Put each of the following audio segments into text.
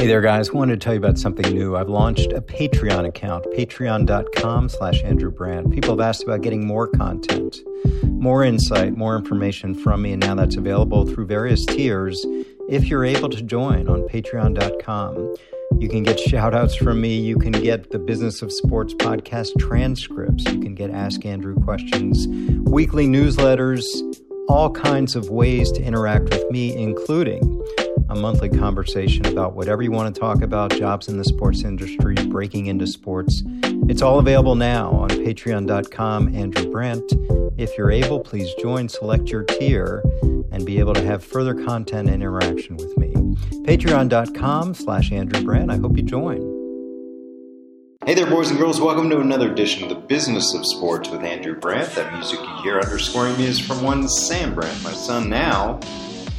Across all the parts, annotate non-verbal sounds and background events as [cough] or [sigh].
Hey there, guys. I Wanted to tell you about something new. I've launched a Patreon account, patreon.com slash Andrew Brandt. People have asked about getting more content, more insight, more information from me, and now that's available through various tiers if you're able to join on patreon.com. You can get shout outs from me. You can get the Business of Sports podcast transcripts. You can get Ask Andrew questions, weekly newsletters, all kinds of ways to interact with me, including a monthly conversation about whatever you want to talk about, jobs in the sports industry, breaking into sports. It's all available now on patreon.com, Andrew Brandt. If you're able, please join, select your tier, and be able to have further content and interaction with me. Patreon.com slash Andrew Brandt. I hope you join. Hey there, boys and girls. Welcome to another edition of the Business of Sports with Andrew Brandt. That music you hear underscoring me is from one Sam Brandt, my son now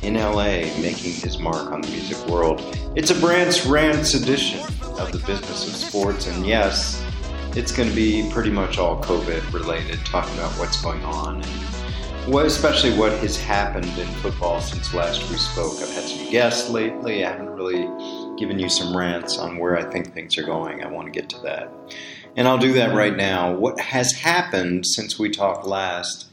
in LA making his mark on the music world. It's a Brandt's Rants edition of the business of sports, and yes, it's going to be pretty much all COVID related, talking about what's going on and what, especially what has happened in football since last we spoke. I've had some guests lately. I haven't really given you some rants on where I think things are going. I want to get to that. And I'll do that right now. What has happened since we talked last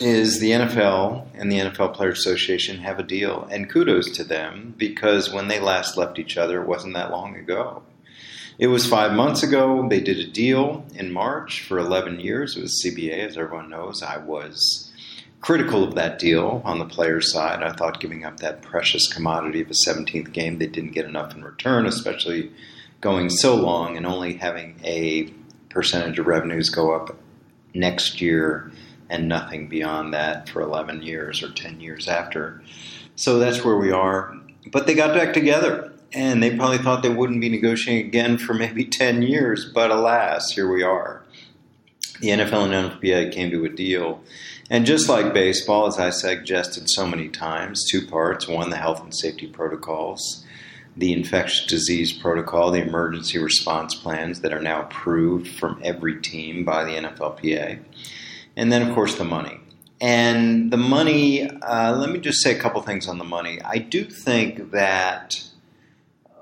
is the NFL and the NFL Players Association have a deal, and kudos to them because when they last left each other, it wasn't that long ago. It was five months ago. They did a deal in March for 11 years. It was CBA, as everyone knows. I was critical of that deal on the players' side. I thought giving up that precious commodity of a 17th game, they didn't get enough in return, especially going so long and only having a percentage of revenues go up next year and nothing beyond that for 11 years or 10 years after. So that's where we are. But they got back together, and they probably thought they wouldn't be negotiating again for maybe [laughs] 10 years, but alas, here we are. The NFL and NFLPA came to a deal. And just like baseball, as I suggested so many times, two parts one, the health and safety protocols, the infectious disease protocol, the emergency response plans that are now approved from every team by the NFLPA and then of course the money. And the money, uh, let me just say a couple things on the money. I do think that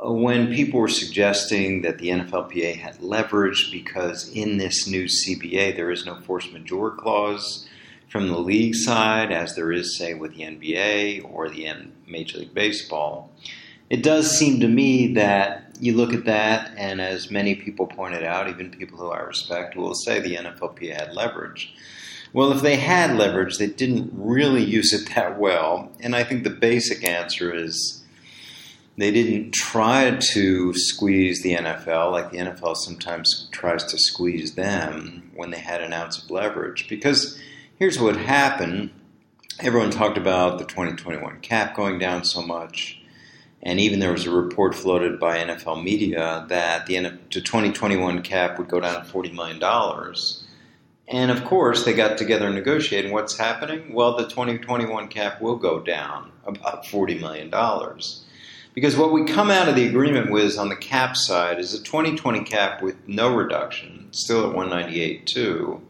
when people were suggesting that the NFLPA had leverage because in this new CBA there is no force majeure clause from the league side, as there is, say, with the NBA or the Major League Baseball, it does seem to me that you look at that, and as many people pointed out, even people who I respect will say the NFLPA had leverage. Well, if they had leverage, they didn't really use it that well. And I think the basic answer is they didn't try to squeeze the NFL like the NFL sometimes tries to squeeze them when they had an ounce of leverage. Because here's what happened everyone talked about the 2021 cap going down so much. And even there was a report floated by NFL media that the, the 2021 cap would go down to $40 million. And of course, they got together and negotiated. What's happening? Well, the 2021 cap will go down about $40 million. Because what we come out of the agreement with on the cap side is a 2020 cap with no reduction, still at 198.2,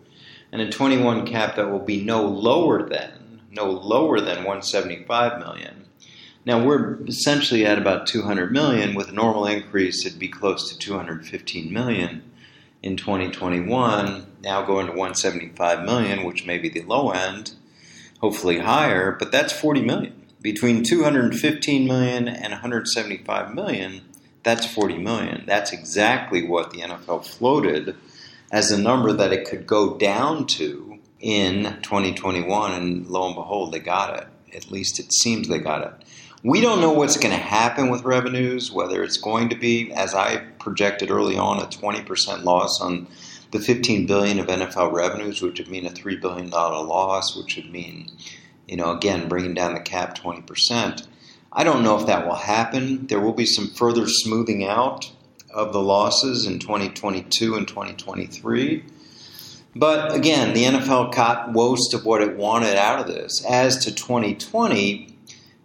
and a 21 cap that will be no lower than, no lower than 175 million. Now we're essentially at about 200 million. With a normal increase, it'd be close to 215 million in 2021, now going to 175 million, which may be the low end, hopefully higher, but that's 40 million. Between 215 million and 175 million, that's 40 million. That's exactly what the NFL floated as a number that it could go down to in 2021, and lo and behold, they got it. At least it seems they got it. We don't know what's going to happen with revenues, whether it's going to be, as I projected early on, a 20% loss on the 15 billion of NFL revenues, which would mean a $3 billion loss, which would mean, you know, again, bringing down the cap 20%. I don't know if that will happen. There will be some further smoothing out of the losses in 2022 and 2023. But again, the NFL got most of what it wanted out of this. As to 2020,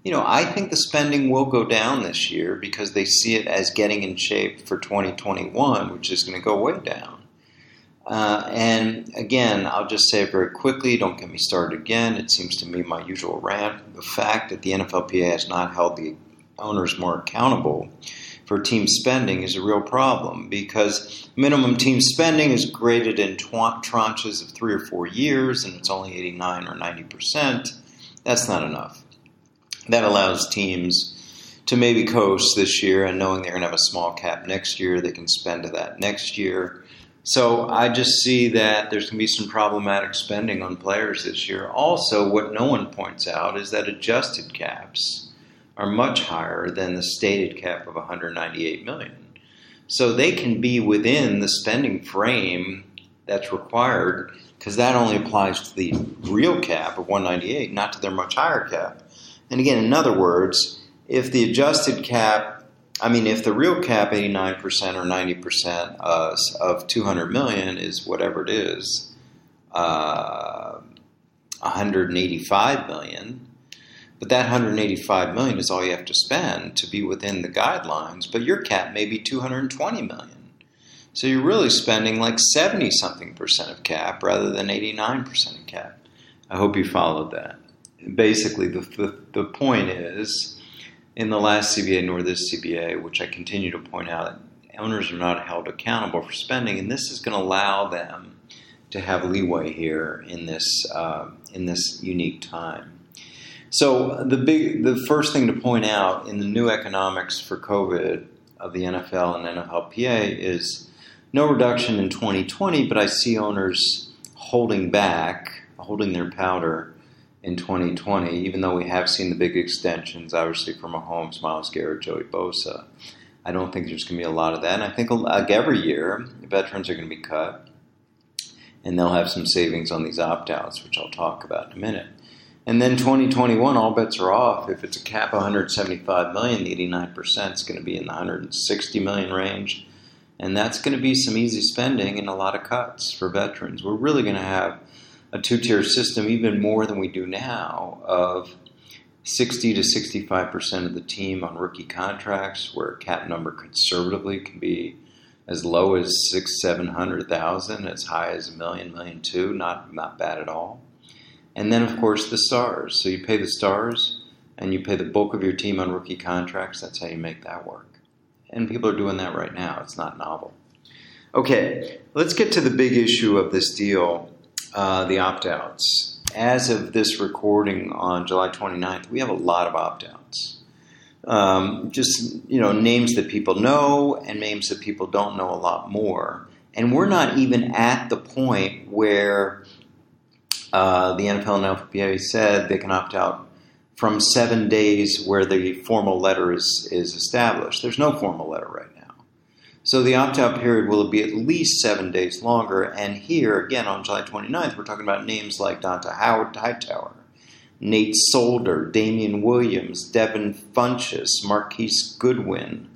you know, I think the spending will go down this year because they see it as getting in shape for 2021, which is going to go way down. Uh, and again, I'll just say very quickly, don't get me started again. It seems to me my usual rant. The fact that the NFLPA has not held the owners more accountable for team spending is a real problem because minimum team spending is graded in tranches of three or four years and it's only 89 or 90 percent. That's not enough. That allows teams to maybe coast this year and knowing they're going to have a small cap next year, they can spend to that next year. So I just see that there's going to be some problematic spending on players this year. Also, what no one points out is that adjusted caps are much higher than the stated cap of 198 million. So they can be within the spending frame that's required because that only applies to the real cap of 198, not to their much higher cap. And again, in other words, if the adjusted cap, I mean, if the real cap 89% or 90% uh, of 200 million is whatever it is, uh, 185 million, but that 185 million is all you have to spend to be within the guidelines, but your cap may be 220 million. So you're really spending like 70 something percent of cap rather than 89% of cap. I hope you followed that. Basically, the, the, the point is in the last CBA nor this CBA, which I continue to point out, owners are not held accountable for spending, and this is going to allow them to have leeway here in this uh, in this unique time. So the big, the first thing to point out in the new economics for COVID of the NFL and NFLPA is no reduction in 2020, but I see owners holding back, holding their powder in 2020, even though we have seen the big extensions, obviously from Mahomes, Myles Garrett, Joey Bosa. I don't think there's going to be a lot of that. And I think like every year, veterans are going to be cut, and they'll have some savings on these opt outs, which I'll talk about in a minute. And then 2021, all bets are off. If it's a cap 175 million, the 89% is going to be in the 160 million range. And that's going to be some easy spending and a lot of cuts for veterans. We're really going to have a two tier system, even more than we do now, of 60 to 65% of the team on rookie contracts, where cap number conservatively can be as low as six, seven hundred thousand, as high as a million, million two. Not not bad at all. And then of course the stars. So you pay the stars, and you pay the bulk of your team on rookie contracts. That's how you make that work. And people are doing that right now. It's not novel. Okay, let's get to the big issue of this deal uh, the opt outs. As of this recording on July 29th, we have a lot of opt outs. Um, just you know names that people know and names that people don't know a lot more and we're not even at the point where uh, the NFL and NFLPA said they can opt out from seven days where the formal letter is, is established. There's no formal letter right now. So the opt out period will be at least seven days longer. And here, again, on July 29th, we're talking about names like Dont'a Howard Hightower, Nate Solder, Damien Williams, Devin Funchess, Marquise Goodwin,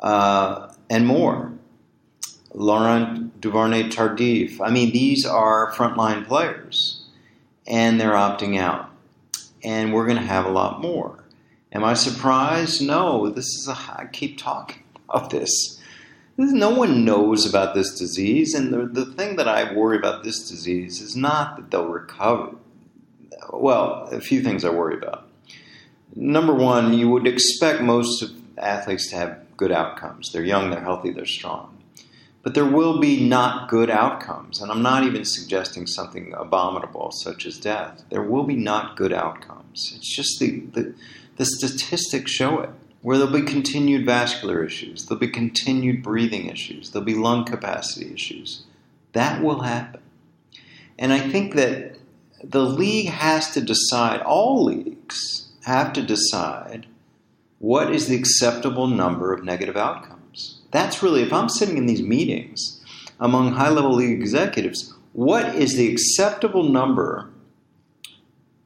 uh, and more. Laurent Duvernay Tardif. I mean, these are frontline players, and they're opting out. And we're going to have a lot more. Am I surprised? No. This is a. I keep talking about this no one knows about this disease, and the, the thing that I worry about this disease is not that they'll recover. Well, a few things I worry about. Number one, you would expect most athletes to have good outcomes. They're young, they're healthy, they're strong. But there will be not good outcomes, and I'm not even suggesting something abominable such as death. There will be not good outcomes. It's just the, the, the statistics show it where there'll be continued vascular issues, there'll be continued breathing issues, there'll be lung capacity issues. That will happen. And I think that the league has to decide, all leagues have to decide what is the acceptable number of negative outcomes. That's really, if I'm sitting in these meetings among high level league executives, what is the acceptable number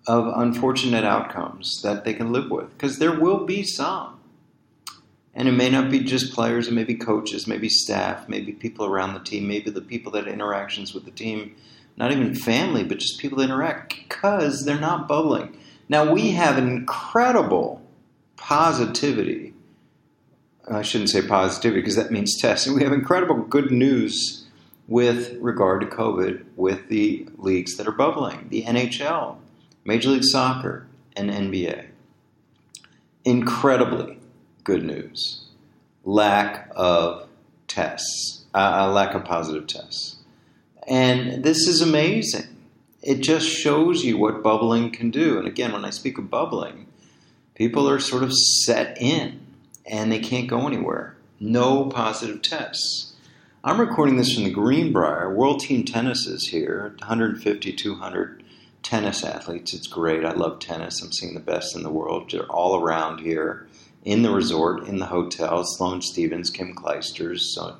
of unfortunate outcomes that they can live with? Because there will be some. And it may not be just players, it may be coaches, maybe staff, maybe people around the team, maybe the people that interactions with the team, not even family, but just people that interact because they're not bubbling. Now we have incredible positivity. I shouldn't say positivity because that means testing. We have incredible good news with regard to COVID with the leagues that are bubbling the NHL, Major League Soccer, and NBA. incredibly good news lack of tests, uh, lack of positive tests. And this is amazing. It just shows you what bubbling can do. And again, when I speak of bubbling, people are sort of set in and they can't go anywhere. No positive tests. I'm recording this from the Greenbrier. World Team Tennis is here, 150, 200 tennis athletes. It's great. I love tennis. I'm seeing the best in the world. They're all around here in the resort, in the hotel. Sloane Stevens, Kim Clijsters, so,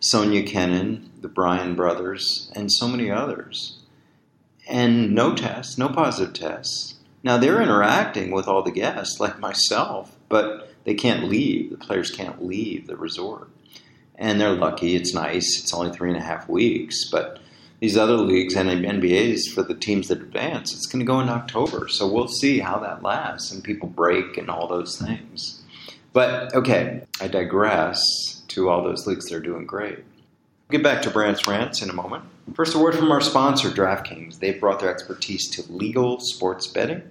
Sofia Kenin, the Bryan brothers, and so many others. And no tests, no positive tests. Now they're interacting with all the guests, like myself, but they can't leave. The players can't leave the resort. And they're lucky. It's nice. It's only three and a half weeks, but these other leagues and NBAs for the teams that advance, it's going to go in October. So we'll see how that lasts and people break and all those things. But okay, I digress to all those leagues that are doing great. We'll get back to Brandt's Rants in a moment. First, a word from our sponsor, DraftKings. They've brought their expertise to legal sports betting,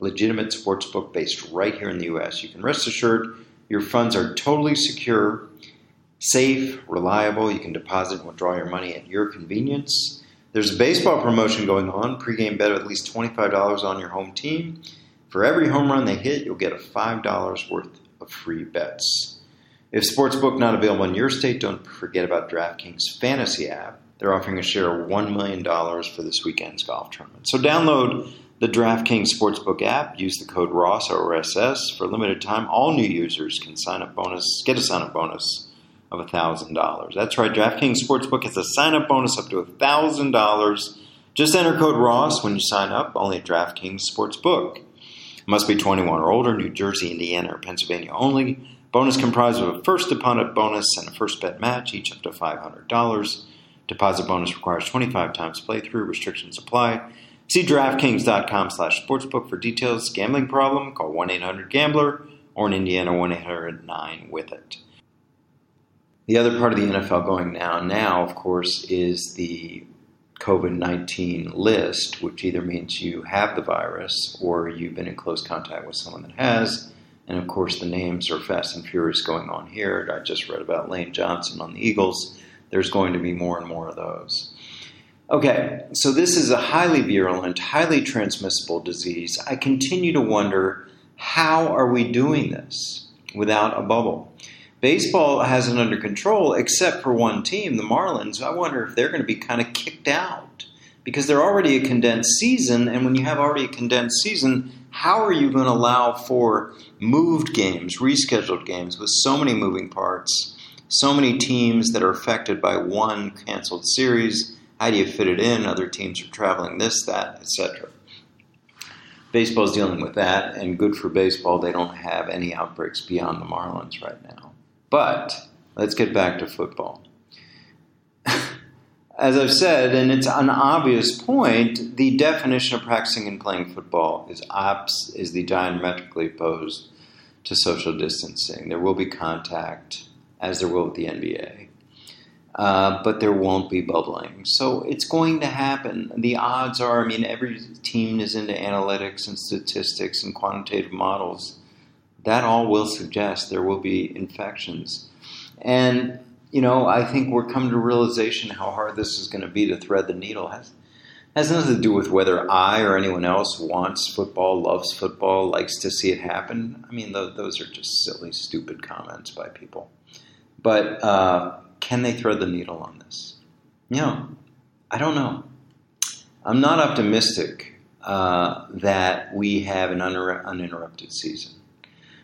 legitimate sports book based right here in the U.S. You can rest assured your funds are totally secure, safe, reliable. You can deposit and withdraw your money at your convenience. There's a baseball promotion going on. Pregame bet at least $25 on your home team. For every home run they hit, you'll get a $5 worth of free bets. If Sportsbook not available in your state, don't forget about DraftKings Fantasy app. They're offering a share of $1 million for this weekend's golf tournament. So download the DraftKings Sportsbook app. Use the code ROSS RSS. For limited time, all new users can sign up bonus, get a sign up bonus of $1,000. That's right, DraftKings Sportsbook has a sign up bonus up to $1,000. Just enter code ROSS when you sign up, only at DraftKings Sportsbook. Must be 21 or older, New Jersey, Indiana, or Pennsylvania only. Bonus comprised of a first deposit bonus and a first bet match, each up to $500. Deposit bonus requires 25 times playthrough. Restrictions apply. See DraftKings.com slash sportsbook for details. Gambling problem? Call 1-800-GAMBLER or in Indiana 1-800-9-WITH-IT. The other part of the NFL going now, now of course, is the COVID 19 list, which either means you have the virus or you've been in close contact with someone that has. And of course, the names are fast and furious going on here. I just read about Lane Johnson on the Eagles. There's going to be more and more of those. Okay, so this is a highly virulent, highly transmissible disease. I continue to wonder how are we doing this without a bubble? Baseball has it under control, except for one team, the Marlins. I wonder if they're going to be kind of kicked out because they're already a condensed season. And when you have already a condensed season, how are you going to allow for moved games, rescheduled games with so many moving parts, so many teams that are affected by one canceled series? How do you fit it in? Other teams are traveling this, that, etc. Baseball's dealing with that, and good for baseball, they don't have any outbreaks beyond the Marlins right now. But let's get back to football. [laughs] As I've said, and it's an obvious point, the definition of practicing and playing football is ops is the diametrically opposed to social distancing. There will be contact, as there will with the NBA. Uh, but there won't be bubbling. So it's going to happen. The odds are, I mean, every team is into analytics and statistics and quantitative models that all will suggest there will be infections. And, you know, I think we're coming to realization how hard this is going to be to thread the needle. Has, has nothing to do with whether I or anyone else wants football, loves football, likes to see it happen. I mean, those are just silly, stupid comments by people. But uh, can they thread the needle on this? You know, I don't know. I'm not optimistic uh, that we have an uninterrupted season.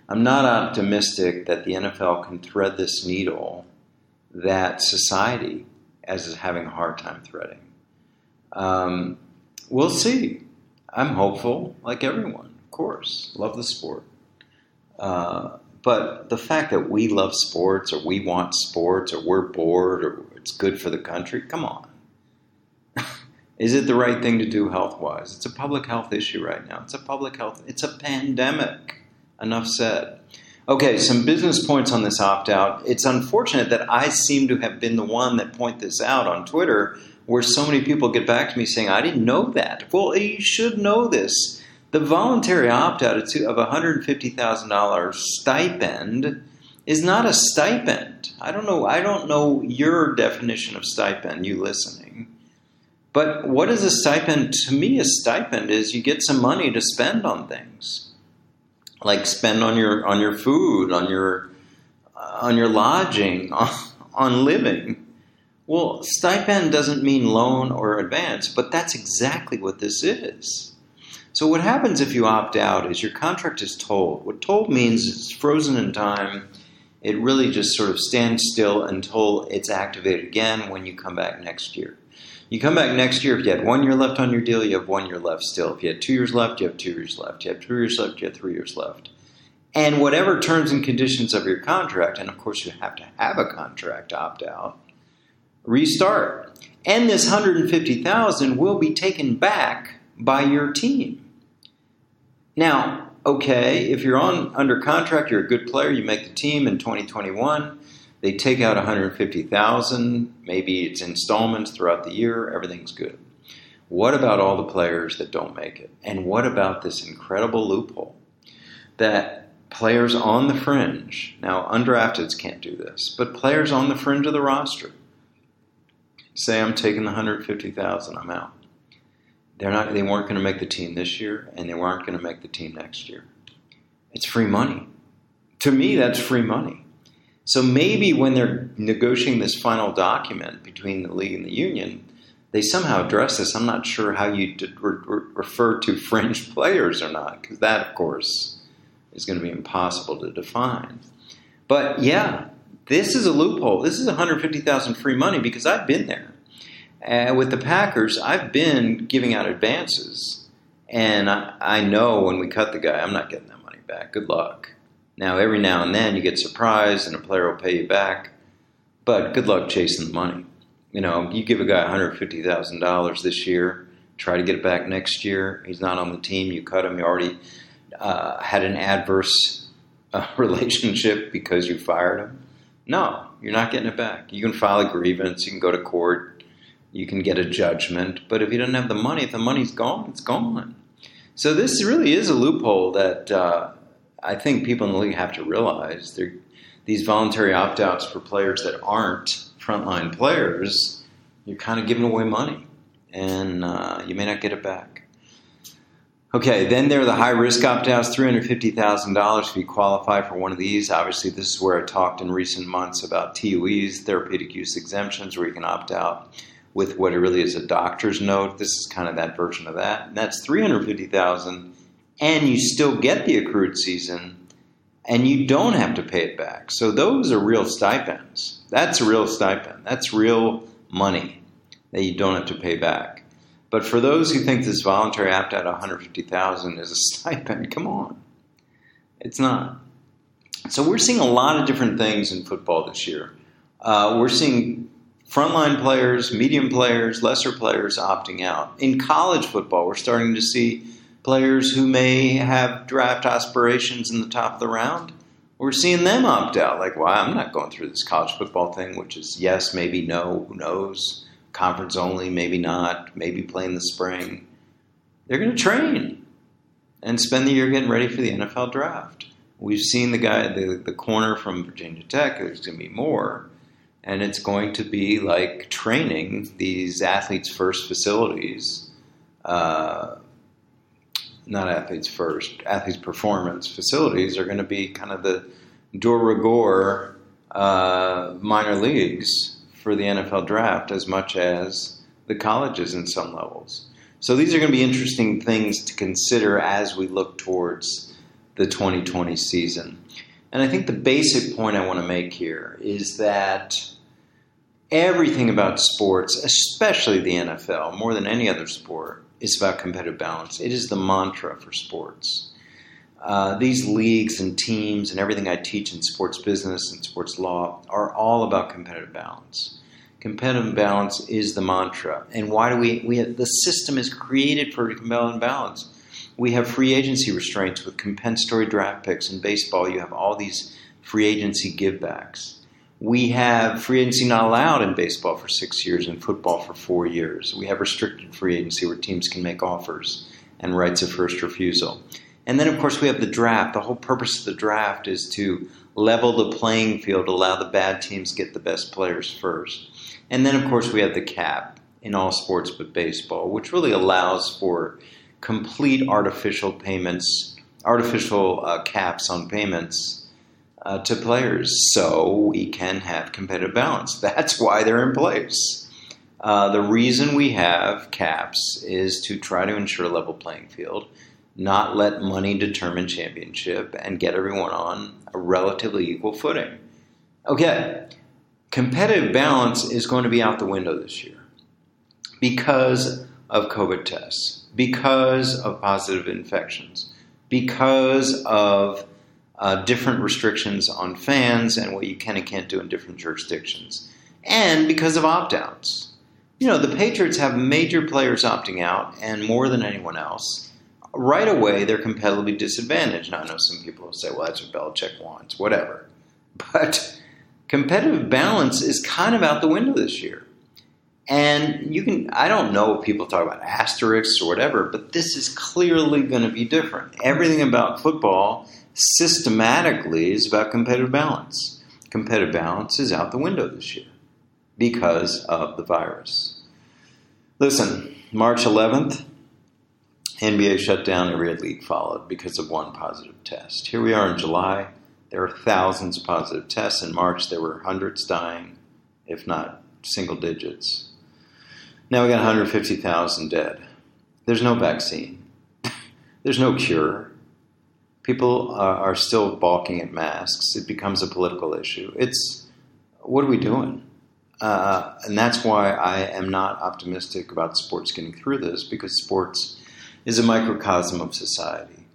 I'm not optimistic that the NFL can thread this needle that society is having a hard time threading. Um, we'll see. I'm hopeful, like everyone, of course. Love the sport. Uh, but the fact that we love sports or we want sports or we're bored or it's good for the country, come on. [laughs] Is it the right thing to do health wise? It's a public health issue right now. It's a public health, it's a pandemic. Enough said. Okay, some business points on this opt out. It's unfortunate that I seem to have been the one that point this out on Twitter, where so many people get back to me saying, I didn't know that. Well, you should know this. The voluntary opt out of $150,000 stipend is not a stipend. I don't know. I don't know your definition of stipend. You listening? But what is a stipend? To me, a stipend is you get some money to spend on things, like spend on your on your food, on your uh, on your lodging, [laughs] on, on living. Well, stipend doesn't mean loan or advance, but that's exactly what this is. So what happens if you opt out is your contract is told. What told means it's frozen in time it really just sort of stands still until it's activated again when you come back next year. You come back next year, if you had one year left on your deal, you have one year left still. If you had two years left, you have two years left. You have two years left, you have three years left. And whatever terms and conditions of your contract, and of course you have to have a contract opt out, restart. And this 150,000 will be taken back by your team. Now, okay, if you're on under contract, you're a good player, you make the team in 2021, they take out 150,000, maybe it's installments throughout the year, everything's good. What about all the players that don't make it? And what about this incredible loophole that players on the fringe, now undrafteds can't do this, but players on the fringe of the roster say I'm taking the 150,000, I'm out they're not they weren't going to make the team this year and they weren't going to make the team next year. It's free money. To me, that's free money. So maybe when they're negotiating this final document between the league and the union, they somehow address this. I'm not sure how you re- re- refer to [laughs] fringe players or not, because that, of course, is going to be impossible to define. But yeah, this is a loophole. This is 150,000 free money because I've been there. Uh, with the Packers, I've been giving out advances, and I, I know when we cut the guy, I'm not getting that money back. Good luck. Now, every now and then you get surprised and a player will pay you back, but good luck chasing the money. You know, you give a guy $150,000 this year, try to get it back next year. He's not on the team. You cut him. You already uh, had an adverse uh, [laughs] relationship because you fired him. No, you're not getting it back. You can file a grievance. You can go to court you can get a judgment. But if you don't have the money, if the money's gone, it's gone. So this really is a loophole that uh, I think people in the league have to realize. These voluntary opt outs for players that aren't frontline players, you're kind of giving away money, and uh, you may not get it back. Okay, then there are the high risk opt outs, $350,000 if you qualify for one of these. Obviously, this is where I talked in recent months about TUEs, therapeutic use exemptions, where you can opt out with what it really is a doctor's note. This is kind of that version of that. And that's 350,000 and you still get the accrued season and you don't have to pay it back. So those are real stipends. That's a real stipend. That's real money that you don't have to pay back. But for those who think this voluntary opt out of 150,000 is a [laughs] stipend, come on. It's not. So we're seeing a lot of different things in football this year. Uh, we're seeing frontline players, medium players, lesser players opting out. In college football, we're starting to see players who may have draft aspirations in the top of the round. We're seeing them opt out. Like, well, I'm not going through this college football thing, which is yes, maybe no, who knows? Conference only, maybe not, maybe play in the spring. They're going to train and spend the year getting ready for the NFL draft. We've seen the guy, the, the corner from Virginia Tech, there's going to be more and it's going to be like training these athletes first facilities uh, not athletes first athletes performance facilities are going to be kind of the de rigueur uh, minor leagues for the NFL draft as much as the colleges in some levels. So these are going to be interesting things to consider as we look towards the 2020 season. And I think the basic point I want to make here is that everything about sports, especially the NFL, more than any other sport, is about competitive balance. It is the mantra for sports. Uh, these leagues and teams and everything I teach in sports business and sports law are all about competitive balance. Competitive balance is the mantra. And why do we, we have, the system is created for competitive balance. We have free agency restraints with compensatory draft picks. In baseball, you have all these free agency givebacks. We have free agency not allowed in baseball for six years and football for four years. We have restricted free agency where teams can make offers and rights of first refusal. And then, of course, we have the draft. The whole purpose of the draft is to level the playing field, allow the bad teams get the best players first. And then, of course, we have the cap in all sports but baseball, which really allows for complete artificial payments, artificial uh, caps on payments uh, to players so we can have competitive balance. [laughs] That's why they're in place. Uh, the reason we have caps is to try to ensure a level playing field not let money determine championship, and get everyone on a relatively equal footing. Okay, competitive balance is going to be out the window this year because of COVID tests, because of positive infections, because of uh, different restrictions on fans and what you can and can't do in different jurisdictions, and because of opt outs. You know, the Patriots have major players opting out, and more than anyone else right away they're competitively disadvantaged. Now, I know some people will say, well, that's what Belichick wants, whatever. [laughs] But competitive balance is kind of out the window this year. And you can, I don't know if people talk about asterisks or whatever, but this is clearly going to be different. Everything about football systematically is about competitive balance. Competitive balance is out the window this year because of the virus. Listen, March 11th, NBA shut down, every league followed because of one positive test. Here we are in July. There are thousands of positive tests. In March, there were hundreds dying, if not single digits. Now we got 150,000 dead. There's no vaccine. [laughs] There's no cure. People are, are still balking at masks. It becomes a political issue. It's what are we doing? Uh, and that's why I am not optimistic about sports getting through this because sports is a microcosm of society.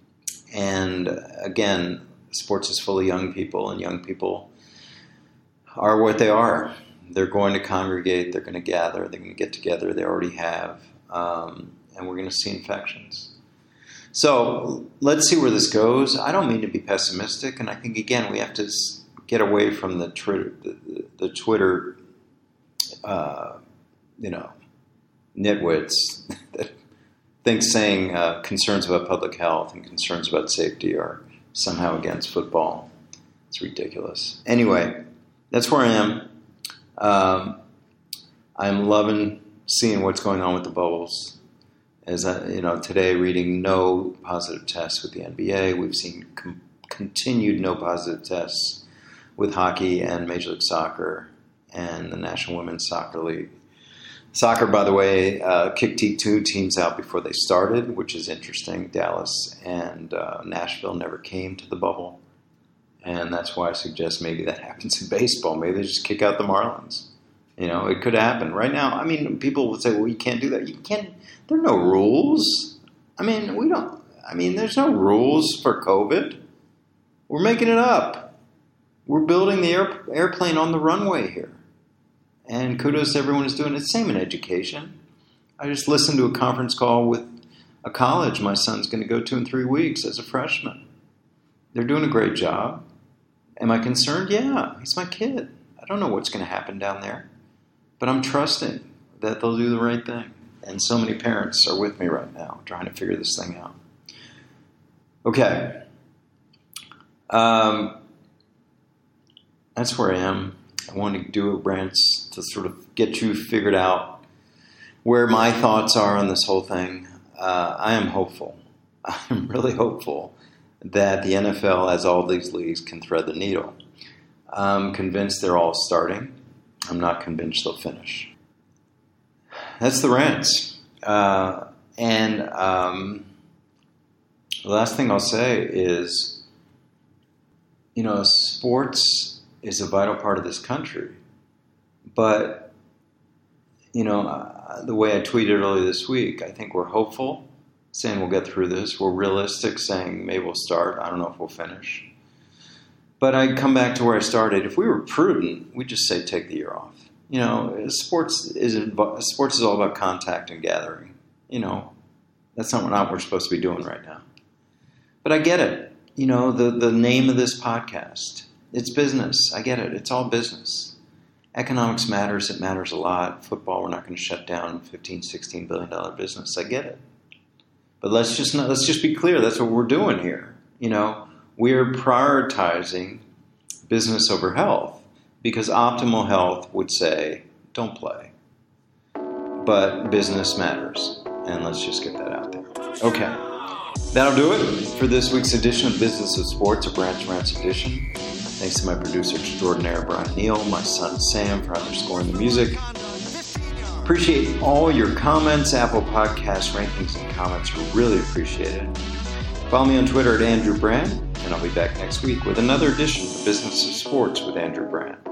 And again, sports is full of young people, and young people are what they are. They're going to congregate, they're going to gather, they're going to get together, they already have, um, and we're going to see infections. So let's see where this goes. I don't mean to be pessimistic, and I think again we have to get away from the, Twitter, the, the Twitter, uh, you know, nitwits [laughs] that think saying uh, concerns about public health and concerns about safety are somehow against football. It's ridiculous. Anyway, that's where I am. Um, I'm loving seeing what's going on with the bubbles. As I, you know, today reading no positive tests with the NBA. We've seen com- continued no positive tests with hockey and Major League Soccer and the National Women's Soccer League. Soccer, by the way, uh, kicked two teams out before they started, which is interesting. Dallas and uh, Nashville never came to the bubble. And that's why I suggest maybe that [laughs] happens in baseball. Maybe they just kick out the Marlins. You know, it could happen. Right now, I mean, people would say, well, you can't do that. You can't, there are no rules. I mean, we don't, I mean, there's no rules for COVID. We're making it up. We're building the air, airplane on the runway here. And kudos to everyone who's doing it. Same in education. I just listened to a conference call with a college my son's going to go to in three weeks as a freshman. They're doing a great job. Am I concerned? Yeah, he's my kid. I don't know what's going to happen down there, but I'm trusting that they'll do the right thing. And so many parents are with me right now trying to figure this thing out. Okay. Um, that's where I am. I want to do a branch to sort of get you figured out where my thoughts are on this whole thing. Uh, I am hopeful. [laughs] I'm really hopeful that the NFL, as all these leagues, can thread the needle. I'm convinced they're all starting. I'm not convinced they'll finish. That's the rants. Uh, and um, the last thing I'll say is, you know, sports is a vital part of this country. But, you know, uh, the way I tweeted earlier this week, I think we're hopeful, saying we'll get through this. We're realistic, saying maybe we'll start. I don't know if we'll finish. But I come back to where I started. If we were prudent, we'd just say take the year off. You know, sports is sports is all about contact and gathering. You know, that's not what we're supposed to be doing right now. But I get it. You know, the the name of this podcast it's business. I get it. It's all business. Economics matters. It matters a lot. Football, we're not going to shut down $15, 16 billion dollar business. I get it. But let's just not, let's just be clear. That's what we're doing here. You know, we're prioritizing business over health because optimal health would say don't play. But business matters, and let's just get that out there. Okay. That'll do it for this week's edition of Business of Sports, a Brandt's Rants edition. Thanks to my producer extraordinaire, Brian Neal, my son Sam for underscoring the music. Appreciate all your comments, Apple Podcast rankings, and comments are really appreciated. Follow me on Twitter at Andrew Brandt, and I'll be back next week with another edition of Business of Sports with Andrew Brandt.